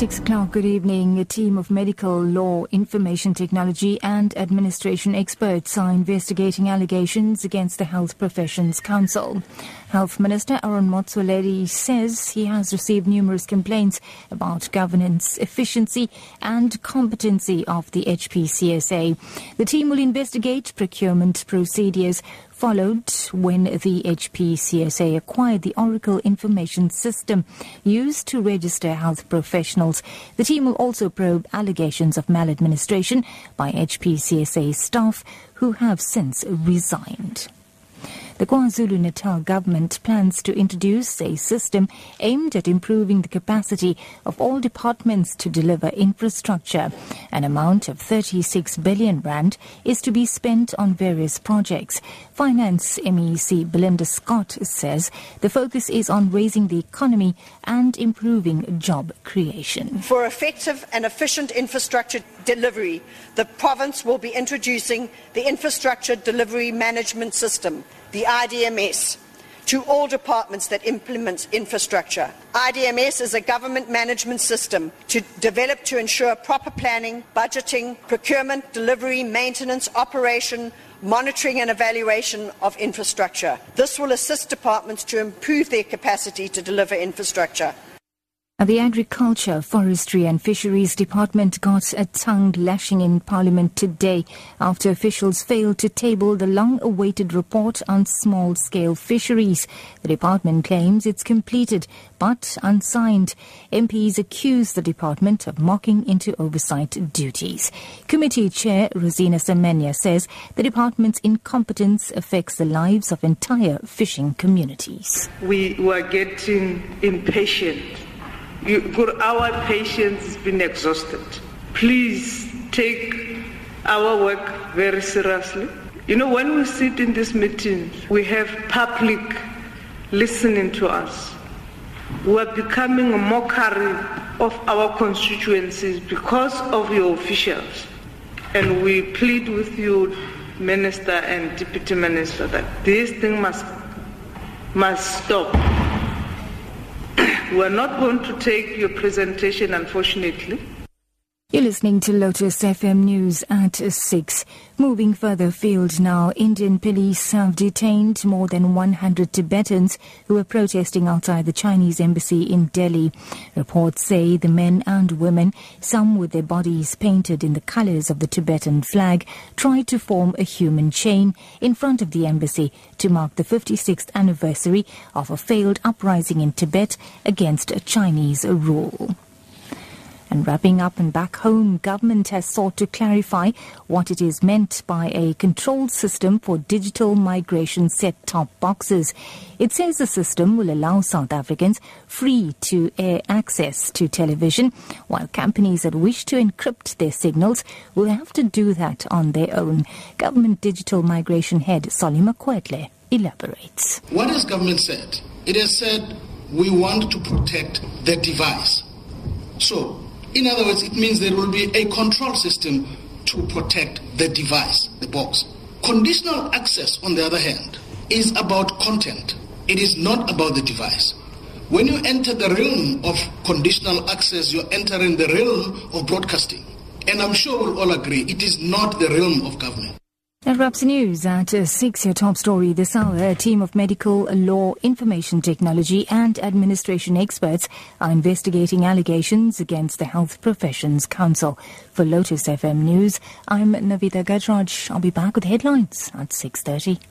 Six o'clock, good evening. A team of medical law, information technology and administration experts are investigating allegations against the Health Professions Council. Health Minister Aaron Motsoaledi says he has received numerous complaints about governance, efficiency and competency of the HPCSA. The team will investigate procurement procedures followed when the HPCSA acquired the Oracle information system used to register health professionals. The team will also probe allegations of maladministration by HPCSA staff who have since resigned. The KwaZulu-Natal government plans to introduce a system aimed at improving the capacity of all departments to deliver infrastructure. An amount of 36 billion rand is to be spent on various projects. Finance MEC Belinda Scott says the focus is on raising the economy and improving job creation. For effective and efficient infrastructure delivery, the province will be introducing the Infrastructure Delivery Management System the IDMS, to all departments that implement infrastructure. IDMS is a government management system to develop to ensure proper planning, budgeting, procurement, delivery, maintenance, operation, monitoring and evaluation of infrastructure. This will assist departments to improve their capacity to deliver infrastructure. The Agriculture, Forestry and Fisheries Department got a tongue lashing in Parliament today after officials failed to table the long-awaited report on small-scale fisheries. The department claims it's completed but unsigned. MPs accuse the department of mocking into oversight duties. Committee Chair Rosina Semenya says the department's incompetence affects the lives of entire fishing communities. We were getting impatient our patience has been exhausted. Please take our work very seriously. You know, when we sit in these meetings, we have public listening to us. We are becoming a mockery of our constituencies because of your officials. And we plead with you, Minister and Deputy Minister, that this thing must, must stop. We're not going to take your presentation, unfortunately. You're listening to Lotus FM News at 6. Moving further afield now, Indian police have detained more than 100 Tibetans who were protesting outside the Chinese embassy in Delhi. Reports say the men and women, some with their bodies painted in the colors of the Tibetan flag, tried to form a human chain in front of the embassy to mark the 56th anniversary of a failed uprising in Tibet against Chinese rule. And wrapping up and back home, government has sought to clarify what it is meant by a control system for digital migration set-top boxes. It says the system will allow South Africans free to air access to television, while companies that wish to encrypt their signals will have to do that on their own. Government Digital Migration Head Solly Mokoetle elaborates. What has government said? It has said we want to protect the device. So in other words, it means there will be a control system to protect the device, the box. Conditional access, on the other hand, is about content. It is not about the device. When you enter the realm of conditional access, you're entering the realm of broadcasting. And I'm sure we'll all agree it is not the realm of government. That wraps the news at uh, 6. Your top story this hour. A team of medical, law, information technology and administration experts are investigating allegations against the Health Professions Council. For Lotus FM News, I'm Navitha Gajraj. I'll be back with headlines at 6.30.